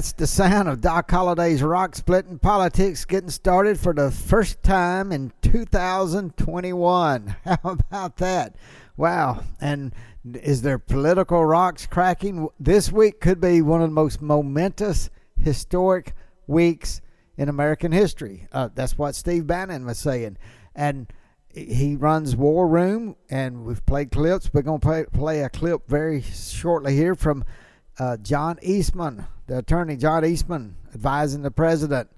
That's the sound of Doc Holliday's rock splitting politics getting started for the first time in 2021. How about that? Wow. And is there political rocks cracking? This week could be one of the most momentous, historic weeks in American history. Uh, that's what Steve Bannon was saying. And he runs War Room, and we've played clips. We're going to play, play a clip very shortly here from uh, John Eastman, the attorney John Eastman, advising the president,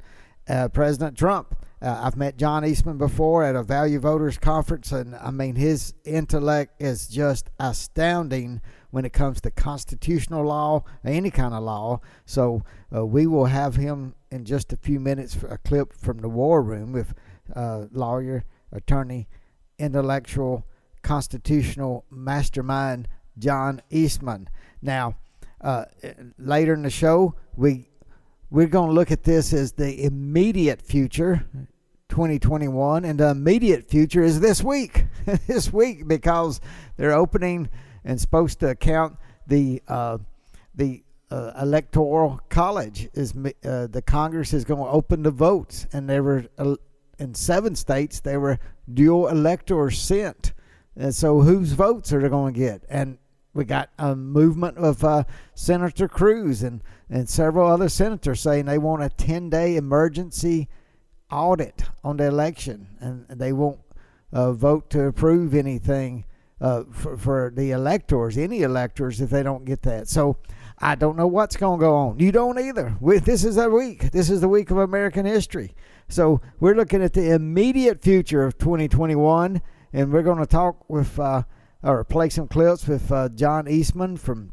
uh, President Trump. Uh, I've met John Eastman before at a Value Voters conference, and I mean, his intellect is just astounding when it comes to constitutional law, any kind of law. So uh, we will have him in just a few minutes for a clip from the War Room with uh, lawyer, attorney, intellectual, constitutional mastermind John Eastman. Now, uh, later in the show, we we're going to look at this as the immediate future, 2021, and the immediate future is this week, this week because they're opening and supposed to count the uh, the uh, electoral college is uh, the Congress is going to open the votes, and they were uh, in seven states they were dual electors sent, and so whose votes are they going to get? And we got a movement of uh, Senator Cruz and, and several other senators saying they want a 10 day emergency audit on the election and they won't uh, vote to approve anything uh, for, for the electors, any electors, if they don't get that. So I don't know what's going to go on. You don't either. We, this is a week. This is the week of American history. So we're looking at the immediate future of 2021, and we're going to talk with uh, or play some clips with uh, John Eastman from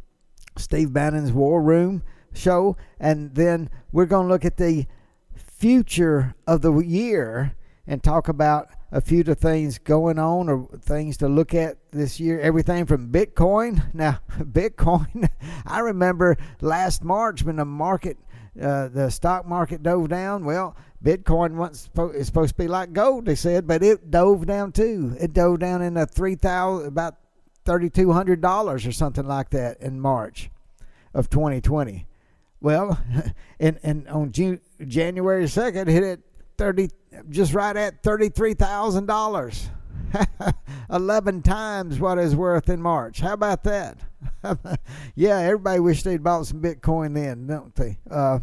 Steve Bannon's War Room show, and then we're going to look at the future of the year and talk about a few of the things going on or things to look at this year. Everything from Bitcoin. Now, Bitcoin, I remember last March when the market, uh, the stock market dove down. Well, Bitcoin once is supposed to be like gold, they said, but it dove down too. It dove down in the three thousand, about thirty two hundred dollars or something like that in March of 2020. Well, and and on June, January second, hit it thirty, just right at thirty three thousand dollars. 11 times what it's worth in March. How about that? yeah, everybody wish they'd bought some Bitcoin then, don't they? Uh,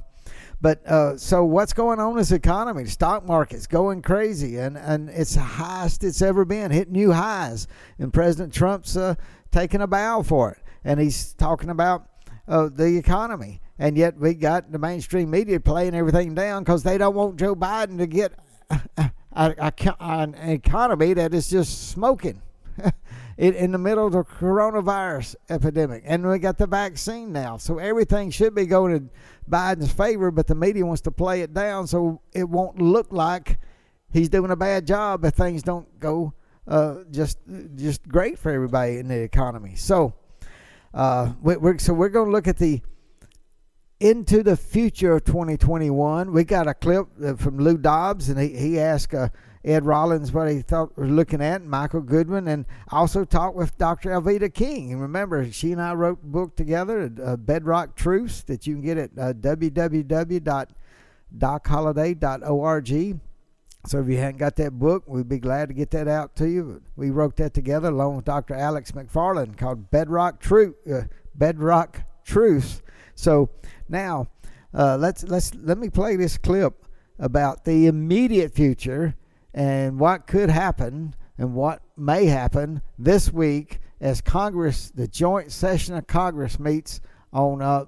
but uh, so what's going on in this economy? The stock market's going crazy, and, and it's the highest it's ever been, hitting new highs. And President Trump's uh, taking a bow for it, and he's talking about uh, the economy. And yet we got the mainstream media playing everything down because they don't want Joe Biden to get a, a, a, an economy that is just smoking. in the middle of the coronavirus epidemic, and we got the vaccine now, so everything should be going in Biden's favor. But the media wants to play it down so it won't look like he's doing a bad job if things don't go uh, just just great for everybody in the economy. So, uh, we're, so we're going to look at the into the future of 2021. We got a clip uh, from Lou Dobbs, and he, he asked uh, Ed Rollins what he thought was looking at, Michael Goodman, and also talked with Dr. Alveda King. And remember, she and I wrote a book together, uh, Bedrock Truths, that you can get at uh, www.docholliday.org. So if you hadn't got that book, we'd be glad to get that out to you. We wrote that together along with Dr. Alex McFarland called Bedrock Truth, uh, Bedrock Truths. So now uh, let's let's let me play this clip about the immediate future and what could happen and what may happen this week as Congress, the joint session of Congress meets on uh,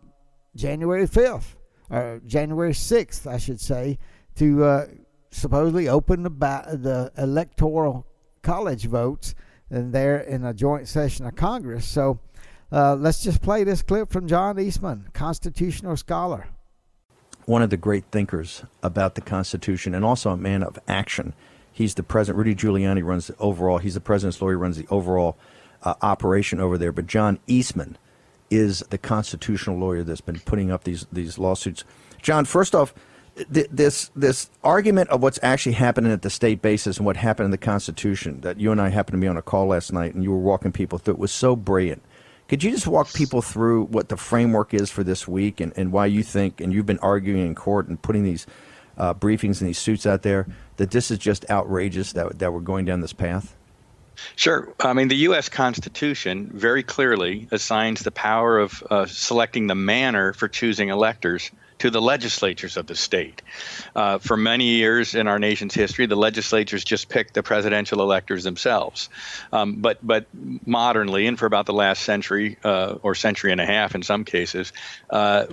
January 5th, or January 6th, I should say, to uh, supposedly open the, the electoral college votes and there in a joint session of Congress. So uh, let's just play this clip from John Eastman, constitutional scholar. One of the great thinkers about the Constitution and also a man of action. He's the president. Rudy Giuliani runs the overall. He's the president's lawyer. Runs the overall uh, operation over there. But John Eastman is the constitutional lawyer that's been putting up these these lawsuits. John, first off, th- this this argument of what's actually happening at the state basis and what happened in the Constitution that you and I happened to be on a call last night and you were walking people through it was so brilliant. Could you just walk people through what the framework is for this week and, and why you think, and you've been arguing in court and putting these uh, briefings and these suits out there, that this is just outrageous that, that we're going down this path? Sure. I mean, the U.S. Constitution very clearly assigns the power of uh, selecting the manner for choosing electors to the legislatures of the state. Uh, for many years in our nation's history, the legislatures just picked the presidential electors themselves. Um, but but modernly, and for about the last century uh, or century and a half in some cases, uh,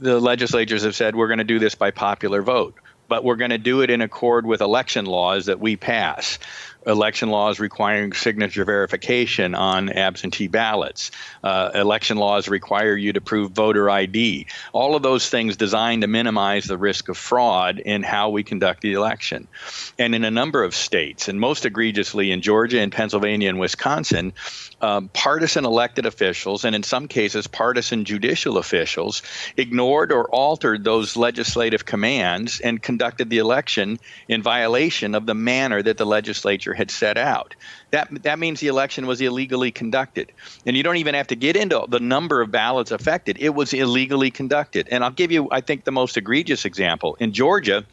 the legislatures have said we're going to do this by popular vote but we're going to do it in accord with election laws that we pass election laws requiring signature verification on absentee ballots. Uh, election laws require you to prove voter ID. All of those things designed to minimize the risk of fraud in how we conduct the election. And in a number of states, and most egregiously in Georgia and Pennsylvania and Wisconsin, um, partisan elected officials, and in some cases, partisan judicial officials, ignored or altered those legislative commands and conducted the election in violation of the manner that the legislature had set out. That, that means the election was illegally conducted. And you don't even have to get into the number of ballots affected. It was illegally conducted. And I'll give you, I think, the most egregious example. In Georgia,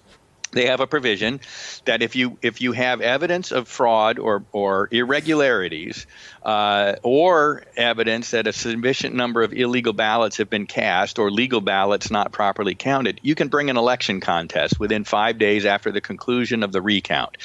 they have a provision that if you if you have evidence of fraud or or irregularities uh, or evidence that a sufficient number of illegal ballots have been cast or legal ballots not properly counted, you can bring an election contest within five days after the conclusion of the recount.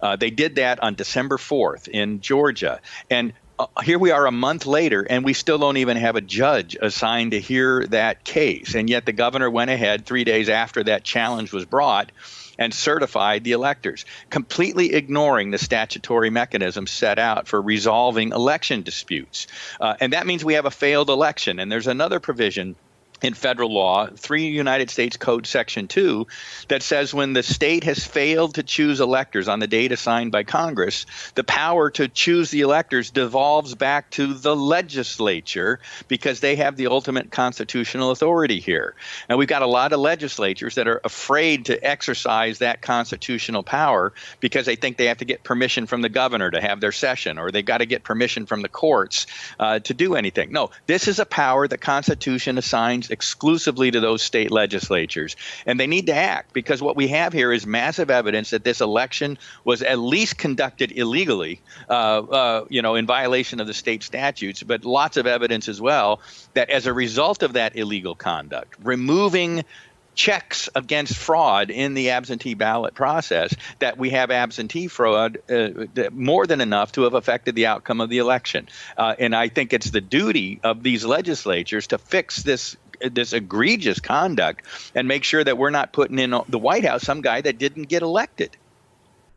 Uh, they did that on December 4th in Georgia, and uh, here we are a month later, and we still don't even have a judge assigned to hear that case. And yet the governor went ahead three days after that challenge was brought and certified the electors, completely ignoring the statutory mechanism set out for resolving election disputes. Uh, and that means we have a failed election. And there's another provision in federal law, 3 United States Code Section 2, that says when the state has failed to choose electors on the date assigned by Congress, the power to choose the electors devolves back to the legislature because they have the ultimate constitutional authority here. And we've got a lot of legislatures that are afraid to exercise that constitutional power because they think they have to get permission from the governor to have their session or they've got to get permission from the courts uh, to do anything. No, this is a power the Constitution assigns exclusively to those state legislatures. And they need to act because what we have here is massive evidence that this election was at least conducted illegally, uh, uh, you know, in violation of the state statutes, but lots of evidence as well that as a result of that illegal conduct, removing checks against fraud in the absentee ballot process that we have absentee fraud uh, more than enough to have affected the outcome of the election. Uh, and I think it's the duty of these legislatures to fix this this egregious conduct and make sure that we're not putting in the White House some guy that didn't get elected.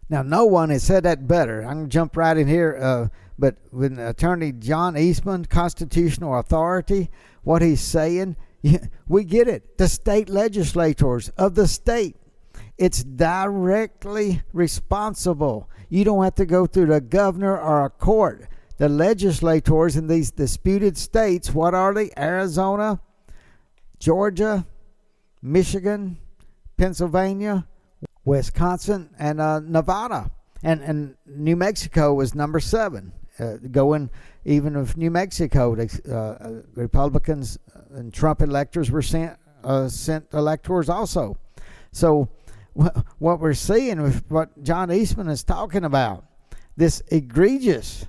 Now, no one has said that better. I'm going to jump right in here. Uh, but with Attorney John Eastman, Constitutional Authority, what he's saying, we get it. The state legislators of the state, it's directly responsible. You don't have to go through the governor or a court. The legislators in these disputed states, what are they? Arizona, Georgia, Michigan, Pennsylvania, Wisconsin, and uh, Nevada. And, and New Mexico was number seven. Uh, going even if New Mexico, uh, uh, Republicans and Trump electors were sent uh, sent electors also. So wh- what we're seeing with what John Eastman is talking about, this egregious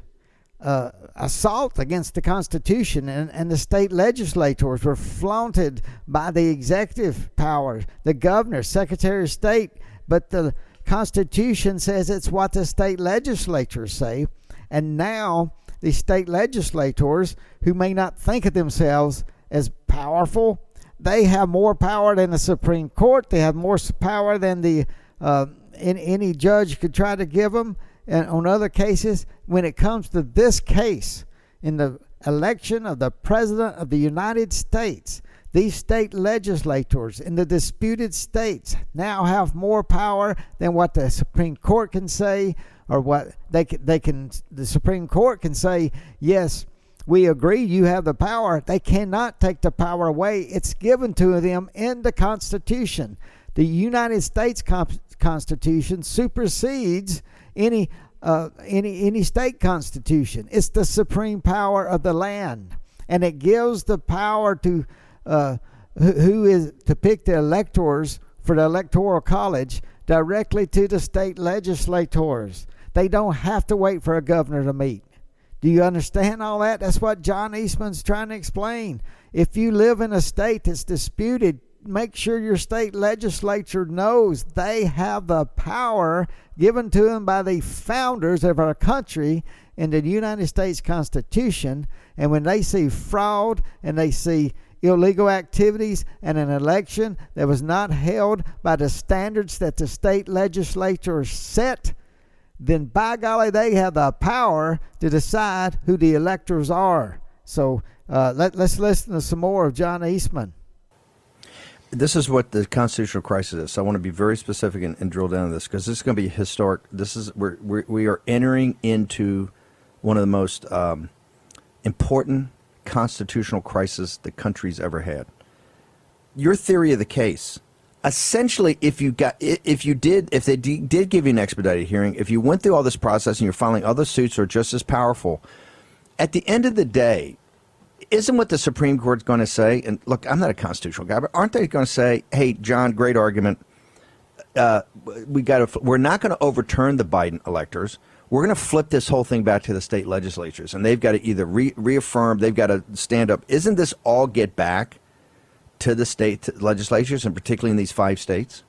uh, assault against the Constitution, and, and the state legislators were flaunted by the executive powers, the governor, secretary of state, but the Constitution says it's what the state legislatures say, and now the state legislators, who may not think of themselves as powerful. They have more power than the Supreme Court. They have more power than the uh, any, any judge could try to give them. And on other cases, when it comes to this case, in the election of the President of the United States, these state legislators in the disputed states now have more power than what the Supreme Court can say, or what they can, they can. The Supreme Court can say, yes, we agree, you have the power. They cannot take the power away. It's given to them in the Constitution. The United States Constitution supersedes any uh, any any state constitution. It's the supreme power of the land, and it gives the power to uh, who is to pick the electors for the electoral college directly to the state legislators. They don't have to wait for a governor to meet. Do you understand all that? That's what John Eastman's trying to explain. If you live in a state that's disputed, make sure your state legislature knows they have the power given to them by the founders of our country in the United States Constitution. And when they see fraud and they see illegal activities and an election that was not held by the standards that the state legislature set, then by golly, they have the power to decide who the electors are. So uh, let, let's listen to some more of John Eastman this is what the constitutional crisis is. So I want to be very specific and, and drill down to this because this is going to be historic. This is we're, we're we are entering into one of the most um, important constitutional crises the country's ever had. Your theory of the case, essentially, if you got if you did if they did give you an expedited hearing, if you went through all this process and you're filing other suits are just as powerful, at the end of the day, isn't what the Supreme Court's going to say? And look, I'm not a constitutional guy, but aren't they going to say, "Hey, John, great argument. Uh, we got to. We're not going to overturn the Biden electors. We're going to flip this whole thing back to the state legislatures, and they've got to either re- reaffirm. They've got to stand up. Isn't this all get back to the state legislatures, and particularly in these five states?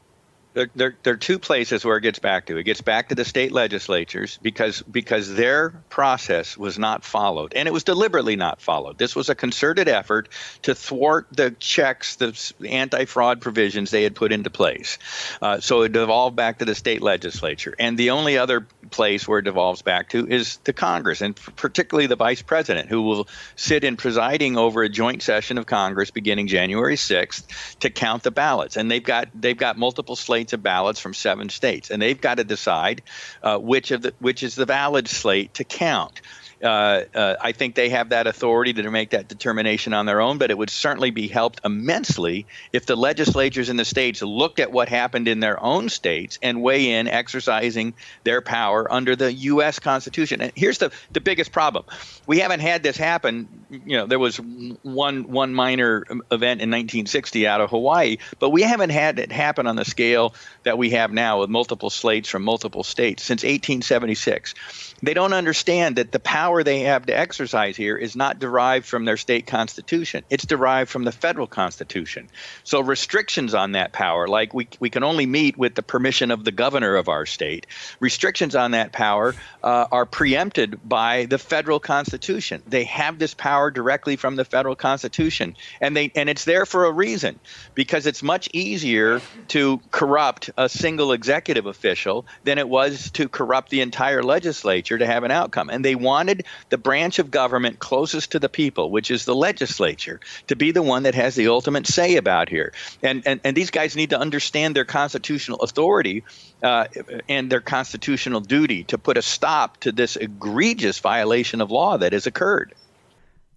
There, there, there are two places where it gets back to. It gets back to the state legislatures because because their process was not followed, and it was deliberately not followed. This was a concerted effort to thwart the checks, the anti-fraud provisions they had put into place. Uh, so it devolved back to the state legislature, and the only other place where it devolves back to is the Congress, and particularly the vice president, who will sit in presiding over a joint session of Congress beginning January 6th to count the ballots. And they've got they've got multiple slates slates of ballots from seven states, and they've got to decide uh, which of the which is the valid slate to count. Uh, uh, I think they have that authority to make that determination on their own, but it would certainly be helped immensely if the legislatures in the states looked at what happened in their own states and weigh in, exercising their power under the U.S. Constitution. And here's the, the biggest problem: we haven't had this happen. You know, there was one one minor event in 1960 out of Hawaii, but we haven't had it happen on the scale that we have now with multiple slates from multiple states since 1876. They don't understand that the power they have to exercise here is not derived from their state constitution. It's derived from the federal constitution. So restrictions on that power, like we, we can only meet with the permission of the governor of our state, restrictions on that power uh, are preempted by the federal constitution. They have this power directly from the federal constitution. And they and it's there for a reason, because it's much easier to corrupt a single executive official than it was to corrupt the entire legislature legislature to have an outcome. And they wanted the branch of government closest to the people, which is the legislature, to be the one that has the ultimate say about here. And, and, and these guys need to understand their constitutional authority uh, and their constitutional duty to put a stop to this egregious violation of law that has occurred.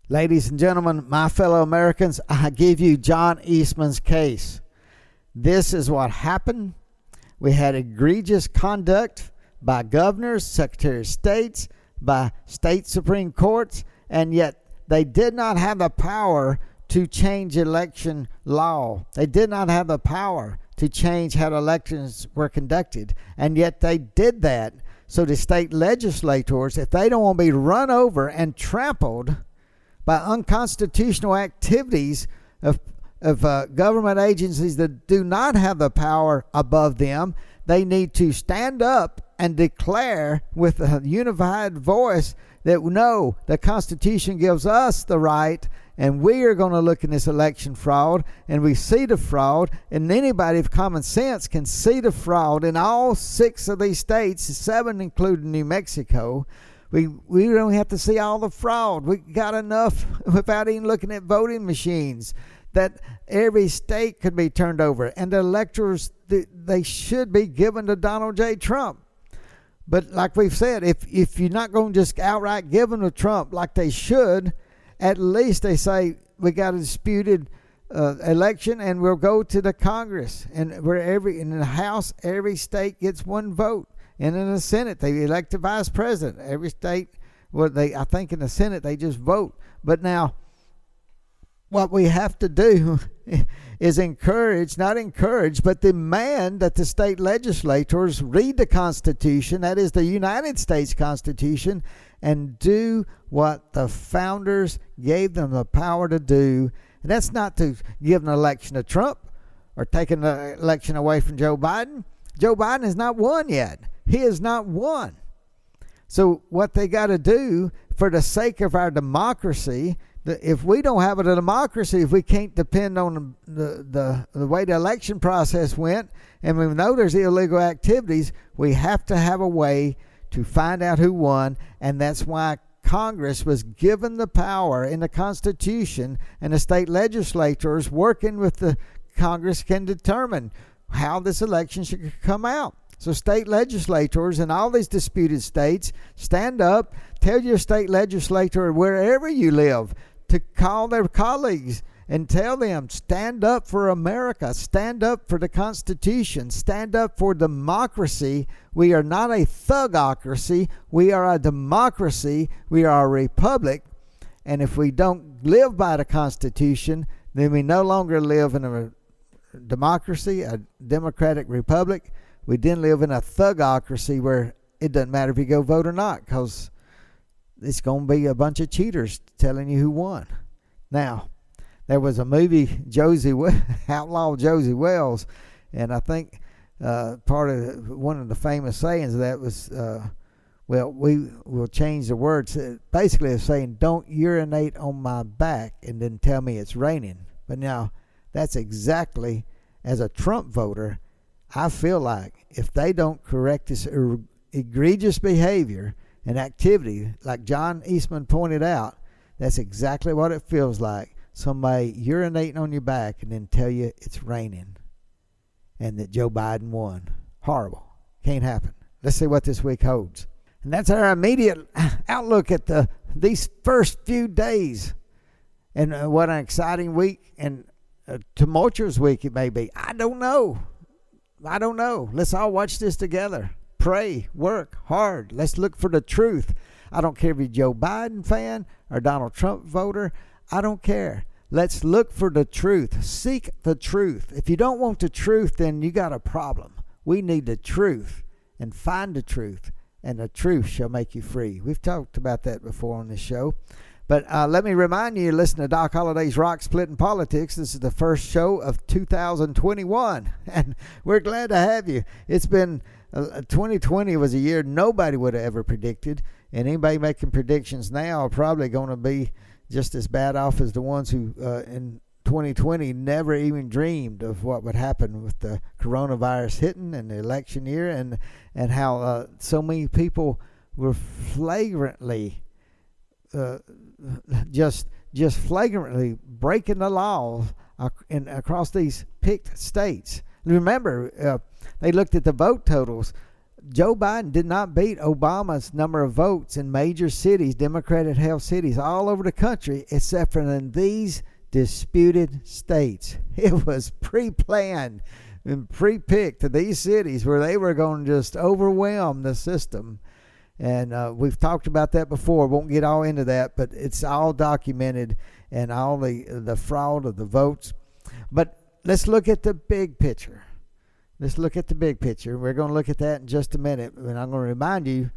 Ladies and gentlemen, my fellow Americans, I give you John Eastman's case. This is what happened. We had egregious conduct by governors, secretary of states, by state supreme courts, and yet they did not have the power to change election law. They did not have the power to change how elections were conducted, and yet they did that. So the state legislators, if they don't want to be run over and trampled by unconstitutional activities of of uh, government agencies that do not have the power above them, they need to stand up and declare with a unified voice that no, the Constitution gives us the right and we are going to look in this election fraud, and we see the fraud, and anybody of common sense can see the fraud in all six of these states, seven including New Mexico. We we don't have to see all the fraud. We got enough without even looking at voting machines that every state could be turned over, and the electors they should be given to Donald J. Trump. But like we've said, if if you're not going to just outright give them to Trump like they should, at least they say we got a disputed uh, election and we'll go to the Congress and where every in the House every state gets one vote and in the Senate they elect a vice president. Every state, well, they I think in the Senate they just vote. But now what we have to do is encourage, not encourage, but demand that the state legislators read the Constitution, that is the United States Constitution, and do what the founders gave them the power to do. And that's not to give an election to Trump or take an election away from Joe Biden. Joe Biden has not won yet. He has not won. So, what they got to do for the sake of our democracy if we don't have a democracy, if we can't depend on the, the, the way the election process went, and we know there's illegal activities, we have to have a way to find out who won, and that's why Congress was given the power in the Constitution, and the state legislators working with the Congress can determine how this election should come out. So, state legislators in all these disputed states stand up, tell your state legislator wherever you live to call their colleagues and tell them stand up for America, stand up for the Constitution, stand up for democracy. We are not a thugocracy, we are a democracy, we are a republic. And if we don't live by the Constitution, then we no longer live in a democracy, a democratic republic. We then live in a thugocracy where it doesn't matter if you go vote or not because it's going to be a bunch of cheaters telling you who won. Now, there was a movie, Josey Outlaw Josey Wales, and I think uh, part of one of the famous sayings of that was, uh, well, we will change the words. Basically, it's saying, "Don't urinate on my back and then tell me it's raining." But now, that's exactly as a Trump voter, I feel like if they don't correct this egregious behavior and activity, like John Eastman pointed out, that's exactly what it feels like. Somebody urinating on your back and then tell you it's raining and that Joe Biden won. Horrible. Can't happen. Let's see what this week holds. And that's our immediate outlook at the these first few days. And uh, what an exciting week and a tumultuous week it may be. I don't know. I don't know. Let's all watch this together pray, work hard. Let's look for the truth. I don't care if you're Joe Biden fan or Donald Trump voter. I don't care. Let's look for the truth. Seek the truth. If you don't want the truth, then you got a problem. We need the truth and find the truth, and the truth shall make you free. We've talked about that before on this show. But uh, let me remind you, listen to Doc Holliday's Rock Splitting Politics. This is the first show of 2021, and we're glad to have you. It's been 2020 uh, was a year nobody would have ever predicted, and anybody making predictions now are probably going to be just as bad off as the ones who uh, in 2020 never even dreamed of what would happen with the coronavirus hitting and the election year, and and how uh, so many people were flagrantly uh, just just flagrantly breaking the law in, across these picked states. Remember, uh, they looked at the vote totals. Joe Biden did not beat Obama's number of votes in major cities, Democratic held cities all over the country, except for in these disputed states. It was pre planned and pre picked to these cities where they were going to just overwhelm the system. And uh, we've talked about that before. Won't get all into that, but it's all documented and all the the fraud of the votes. But let's look at the big picture. Let's look at the big picture. We're going to look at that in just a minute. And I'm going to remind you,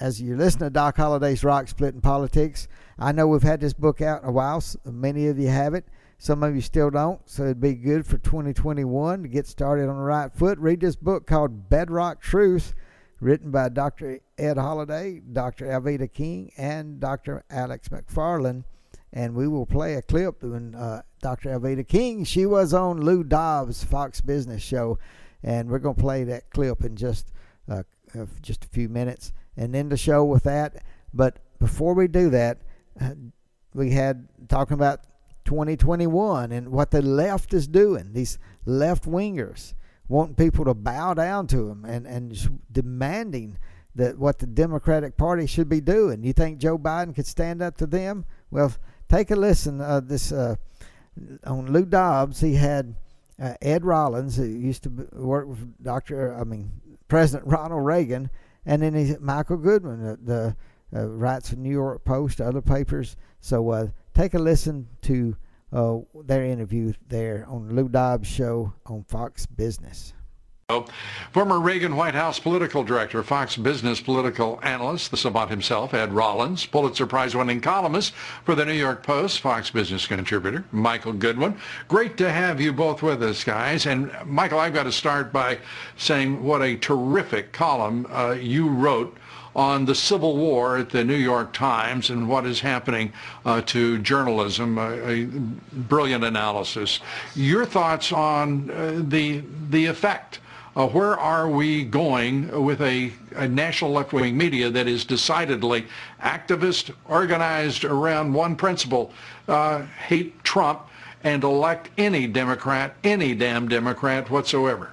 as you listen to Doc Holliday's Rock Splitting Politics, I know we've had this book out in a while. Many of you have it. Some of you still don't. So it'd be good for 2021 to get started on the right foot. Read this book called Bedrock Truth, written by Dr. Ed Holliday, Dr. Alveda King, and Dr. Alex McFarland and we will play a clip when uh, Dr. Alveda King she was on Lou Dobbs Fox Business Show, and we're gonna play that clip in just uh, uh, just a few minutes and end the show with that. But before we do that, uh, we had talking about 2021 and what the left is doing. These left wingers wanting people to bow down to them and and demanding that what the Democratic Party should be doing. You think Joe Biden could stand up to them? Well, take a listen. Uh, this uh, on Lou Dobbs, he had uh, Ed Rollins, who used to work with Doctor, I mean President Ronald Reagan, and then he's Michael Goodman, the, the uh, writes for New York Post, other papers. So uh, take a listen to uh, their interview there on Lou Dobbs' show on Fox Business. Former Reagan White House political director, Fox Business political analyst, the savant himself, Ed Rollins, Pulitzer Prize winning columnist for the New York Post, Fox Business contributor, Michael Goodwin. Great to have you both with us, guys. And Michael, I've got to start by saying what a terrific column uh, you wrote on the Civil War at the New York Times and what is happening uh, to journalism. a brilliant analysis. Your thoughts on uh, the the effect uh, where are we going with a, a national left-wing media that is decidedly activist, organized around one principle, uh, hate Trump and elect any Democrat, any damn Democrat whatsoever?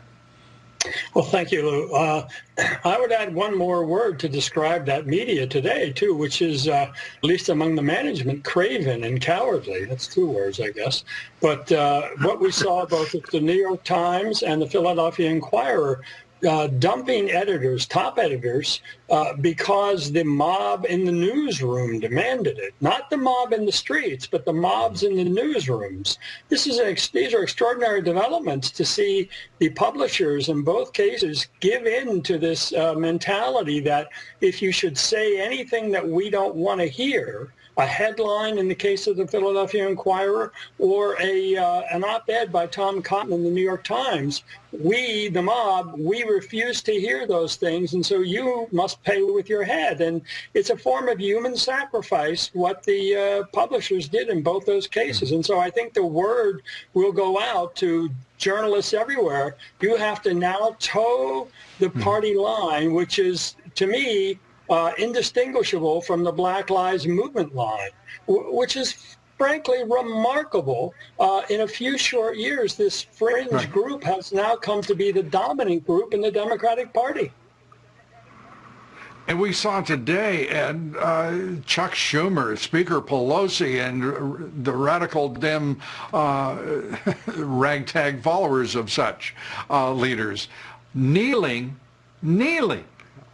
Well, thank you, Lou. Uh, I would add one more word to describe that media today, too, which is, uh, at least among the management, craven and cowardly. That's two words, I guess. But uh, what we saw both at the New York Times and the Philadelphia Inquirer uh, dumping editors, top editors, uh, because the mob in the newsroom demanded it. Not the mob in the streets, but the mobs in the newsrooms. This is an, these are extraordinary developments to see the publishers in both cases give in to this uh, mentality that if you should say anything that we don't want to hear, a headline in the case of the Philadelphia Inquirer or a uh, an op-ed by Tom Cotton in the New York Times. We, the mob, we refuse to hear those things, and so you must pay with your head. And it's a form of human sacrifice what the uh, publishers did in both those cases. And so I think the word will go out to journalists everywhere. You have to now toe the hmm. party line, which is, to me, uh, indistinguishable from the Black Lives Movement line, w- which is frankly remarkable. Uh, in a few short years, this fringe right. group has now come to be the dominant group in the Democratic Party. And we saw today, and uh, Chuck Schumer, Speaker Pelosi, and the radical Dem uh, ragtag followers of such uh, leaders kneeling, kneeling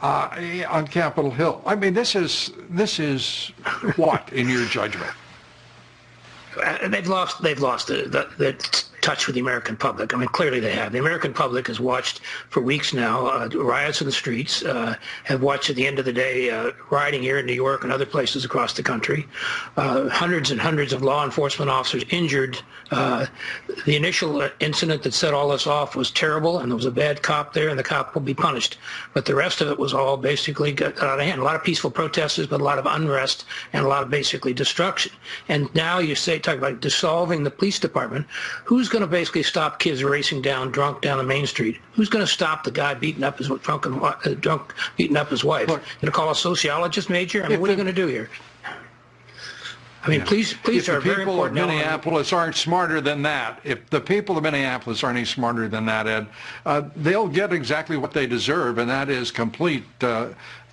uh, on Capitol Hill. I mean, this is this is what in your judgment? Uh, they've lost. They've lost the, the, the touch with the American public. I mean, clearly they have. The American public has watched for weeks now uh, riots in the streets, uh, have watched at the end of the day uh, rioting here in New York and other places across the country. Uh, hundreds and hundreds of law enforcement officers injured. Uh, the initial uh, incident that set all this off was terrible, and there was a bad cop there, and the cop will be punished. But the rest of it was all basically got out of hand. A lot of peaceful protesters, but a lot of unrest and a lot of basically destruction. And now you say, talk about dissolving the police department. Who's going to basically stop kids racing down drunk down the main street? Who's going to stop the guy beating up his drunk and uh, drunk beating up his wife? Look, going to call a sociologist major? I mean, what are you going to do here? I mean, yeah. please, please, if the people of Minneapolis aren't smarter than that, if the people of Minneapolis aren't any smarter than that, Ed, uh, they'll get exactly what they deserve, and that is complete uh,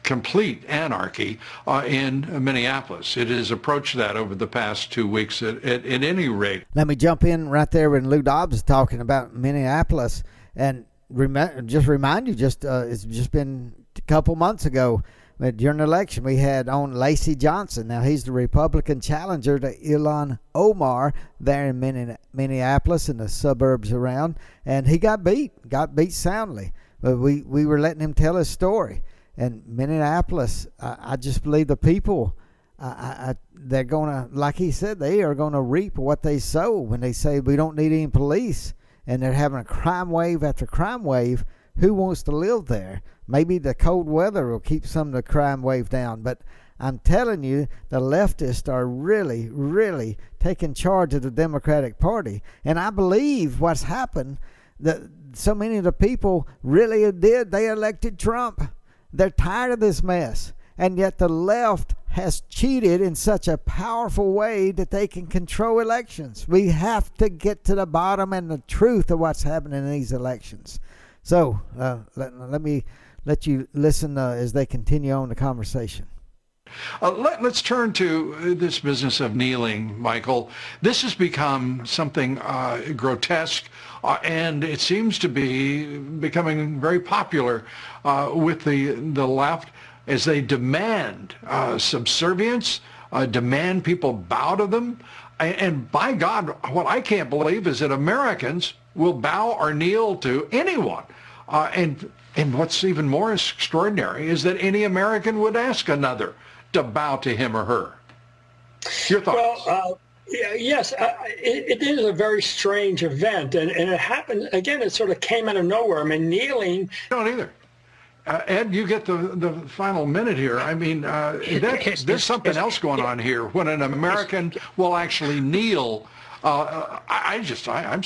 complete anarchy uh, in Minneapolis. It has approached that over the past two weeks at, at, at any rate. Let me jump in right there when Lou Dobbs is talking about Minneapolis and rem- just remind you, just uh, it's just been a couple months ago during the election, we had on Lacy Johnson. Now he's the Republican challenger to Ilhan Omar there in Minneapolis and the suburbs around, and he got beat, got beat soundly. But we we were letting him tell his story, and Minneapolis, I, I just believe the people, I, I, they're gonna, like he said, they are gonna reap what they sow when they say we don't need any police, and they're having a crime wave after crime wave. Who wants to live there? Maybe the cold weather will keep some of the crime wave down, but I'm telling you, the leftists are really, really taking charge of the Democratic Party. And I believe what's happened that so many of the people really did. They elected Trump. They're tired of this mess. And yet the left has cheated in such a powerful way that they can control elections. We have to get to the bottom and the truth of what's happening in these elections. So uh, let, let me let you listen uh, as they continue on the conversation. Uh, let, us turn to uh, this business of kneeling, Michael. This has become something uh, grotesque, uh, and it seems to be becoming very popular uh, with the the left as they demand uh, subservience, demand people bow to them. And, and by God, what I can't believe is that Americans will bow or kneel to anyone. and and what's even more extraordinary is that any American would ask another to bow to him or her. Your thoughts? Well, uh, yes, uh, it, it is a very strange event, and, and it happened again. It sort of came out of nowhere. I mean, kneeling. Don't either. Uh, Ed, you get the, the final minute here. I mean, uh, that, there's something else going on here. When an American will actually kneel, uh, I, I, just, I, am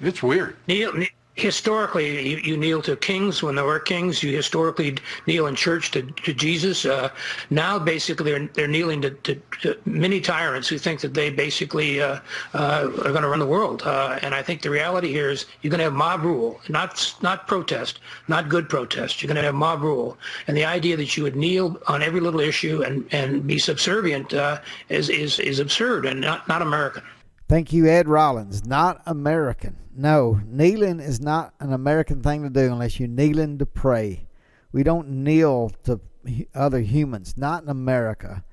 it's weird. Kneel, historically, you, you, kneel to kings when there were kings. You historically kneel in church to, to Jesus. Uh, now, basically, they're, they're kneeling to, to, to, many tyrants who think that they basically uh, uh, are going to run the world. Uh, and I think the reality here is you're going to have mob rule, not not protest, not good protest. You're going to have mob rule. And the idea that you would kneel on every little issue and, and be subservient uh, is, is, is absurd and not, not American. Thank you, Ed Rollins. Not American. No, kneeling is not an American thing to do unless you're kneeling to pray. We don't kneel to other humans, not in America.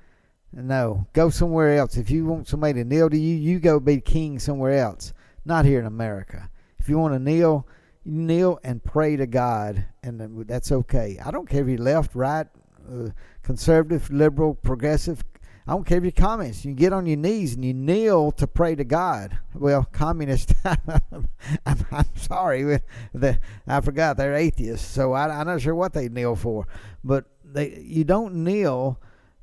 No, go somewhere else. If you want somebody to kneel to you, you go be king somewhere else, not here in America. If you want to kneel, you kneel and pray to God, and that's okay. I don't care if you're left, right, uh, conservative, liberal, progressive, I don't care if you're communist. You get on your knees and you kneel to pray to God. Well, communist, I'm, I'm, sorry. The, I forgot they're atheists, so I, am not sure what they kneel for. But they, you don't kneel.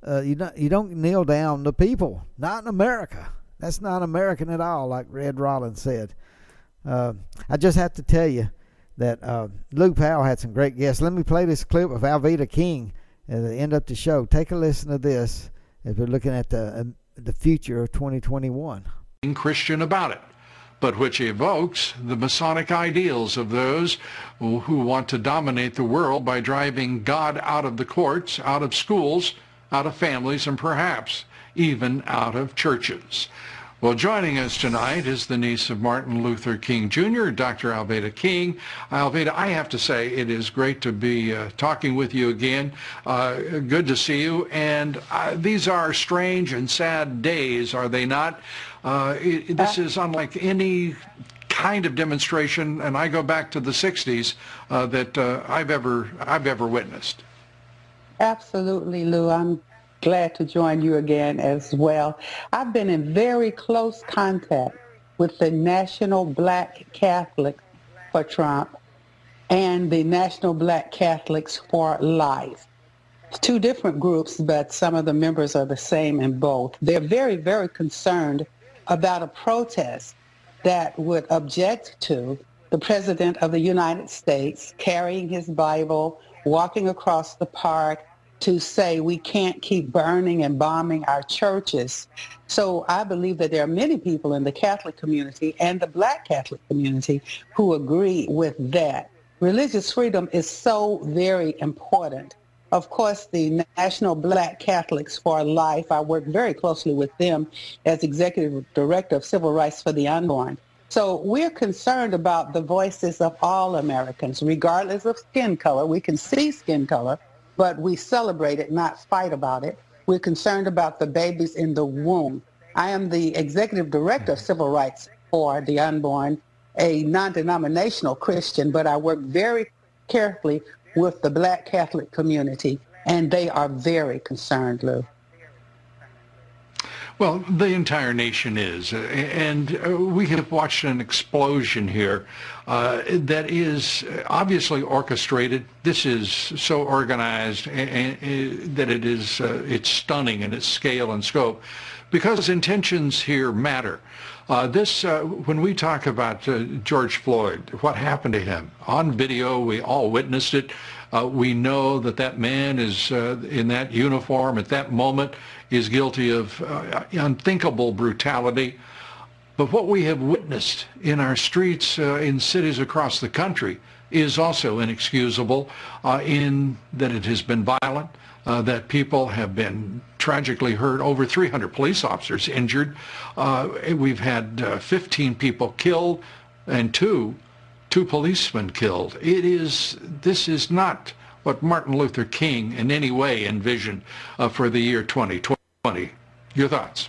Uh, you don't you don't kneel down to people. Not in America. That's not American at all, like Ed Rollins said. Uh, I just have to tell you that uh, Lou Powell had some great guests. Let me play this clip of Alveda King at the end of the show. Take a listen to this as we're looking at the um, the future of 2021. Christian about it, but which evokes the Masonic ideals of those who want to dominate the world by driving God out of the courts, out of schools, out of families, and perhaps even out of churches. Well, joining us tonight is the niece of Martin Luther King Jr., Dr. Alveda King. Alveda, I have to say it is great to be uh, talking with you again. Uh, good to see you. And uh, these are strange and sad days, are they not? Uh, it, this is unlike any kind of demonstration, and I go back to the 60s, uh, that uh, I've ever I've ever witnessed. Absolutely, Lou. I'm glad to join you again as well. I've been in very close contact with the National Black Catholics for Trump and the National Black Catholics for Life. Two different groups, but some of the members are the same in both. They're very, very concerned about a protest that would object to the President of the United States carrying his Bible, walking across the park, to say we can't keep burning and bombing our churches. So I believe that there are many people in the Catholic community and the black Catholic community who agree with that. Religious freedom is so very important. Of course, the National Black Catholics for Life, I work very closely with them as Executive Director of Civil Rights for the Unborn. So we're concerned about the voices of all Americans, regardless of skin color. We can see skin color, but we celebrate it, not fight about it. We're concerned about the babies in the womb. I am the executive director of civil rights for the unborn, a non-denominational Christian, but I work very carefully with the black Catholic community, and they are very concerned, Lou. Well, the entire nation is. And uh, we have watched an explosion here uh, that is obviously orchestrated. This is so organized that it is, uh, it's stunning in its scale and scope because intentions here matter. Uh, this, uh, when we talk about uh, George Floyd, what happened to him on video, we all witnessed it. Uh, we know that that man is uh, in that uniform at that moment is guilty of uh, unthinkable brutality. But what we have witnessed in our streets in cities across the country is also inexcusable in that it has been violent, uh, that people have been tragically hurt, over 300 police officers injured. Uh, we've had uh, 15 people killed and two, two policemen killed. It is, this is not what Martin Luther King in any way envisioned uh, for the year 2020. Your thoughts?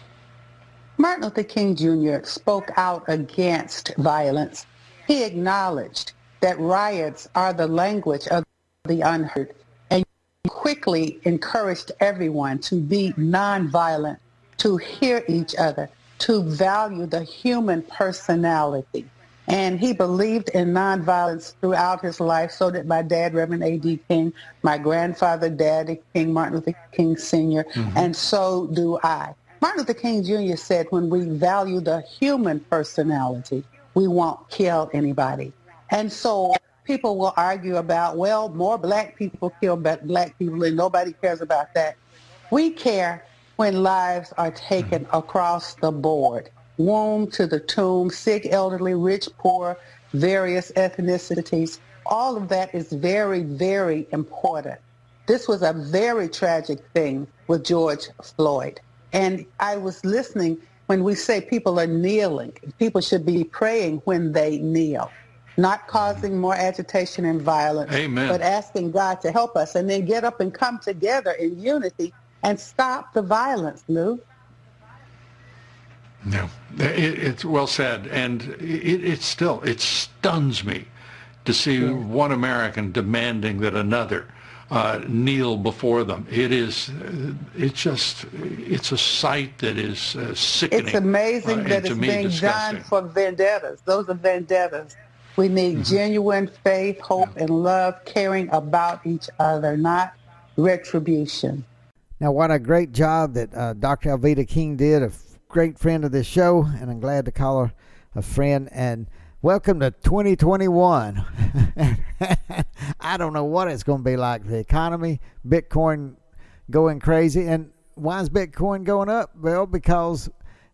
Martin Luther King Jr. spoke out against violence. He acknowledged that riots are the language of the unheard and quickly encouraged everyone to be nonviolent, to hear each other, to value the human personality. And he believed in nonviolence throughout his life. So did my dad, Reverend A.D. King, my grandfather, Daddy King, Martin Luther King Sr., mm-hmm. and so do I. Martin Luther King Jr. said, when we value the human personality, we won't kill anybody. And so people will argue about, well, more black people kill black people and nobody cares about that. We care when lives are taken mm-hmm. across the board, womb to the tomb, sick, elderly, rich, poor, various ethnicities. All of that is very, very important. This was a very tragic thing with George Floyd. And I was listening when we say people are kneeling. People should be praying when they kneel not mm-hmm. causing more agitation and violence, Amen. but asking God to help us and then get up and come together in unity and stop the violence, Lou. No, it, it's well said, and it, it, still it stuns me to see yeah. one American demanding that another uh, kneel before them. It is, it's just, it's a sight that is uh, sickening. It's amazing uh, that it's being done for vendettas. Those are vendettas. We need mm-hmm. genuine faith, hope, and love, caring about each other, not retribution. Now, what a great job that uh, Dr. Alveda King did, a f- great friend of this show, and I'm glad to call her a friend. And welcome to 2021. I don't know what it's going to be like. The economy, Bitcoin going crazy. And why is Bitcoin going up? Well, because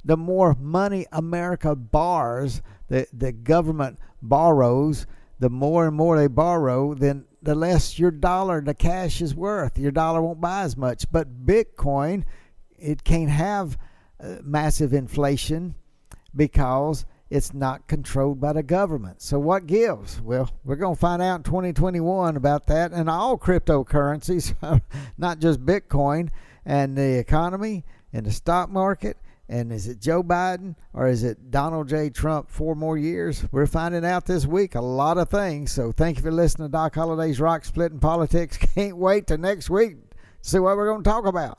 the more money America borrows, the, the government borrows, the more and more they borrow, then the less your dollar, the cash is worth. Your dollar won't buy as much. But Bitcoin, it can't have massive inflation because it's not controlled by the government. So what gives? Well, we're going to find out in 2021 about that and all cryptocurrencies, not just Bitcoin and the economy and the stock market and is it Joe Biden or is it Donald J. Trump four more years? We're finding out this week a lot of things. So thank you for listening to Doc Holliday's Rock Splitting Politics. Can't wait to next week see what we're going to talk about.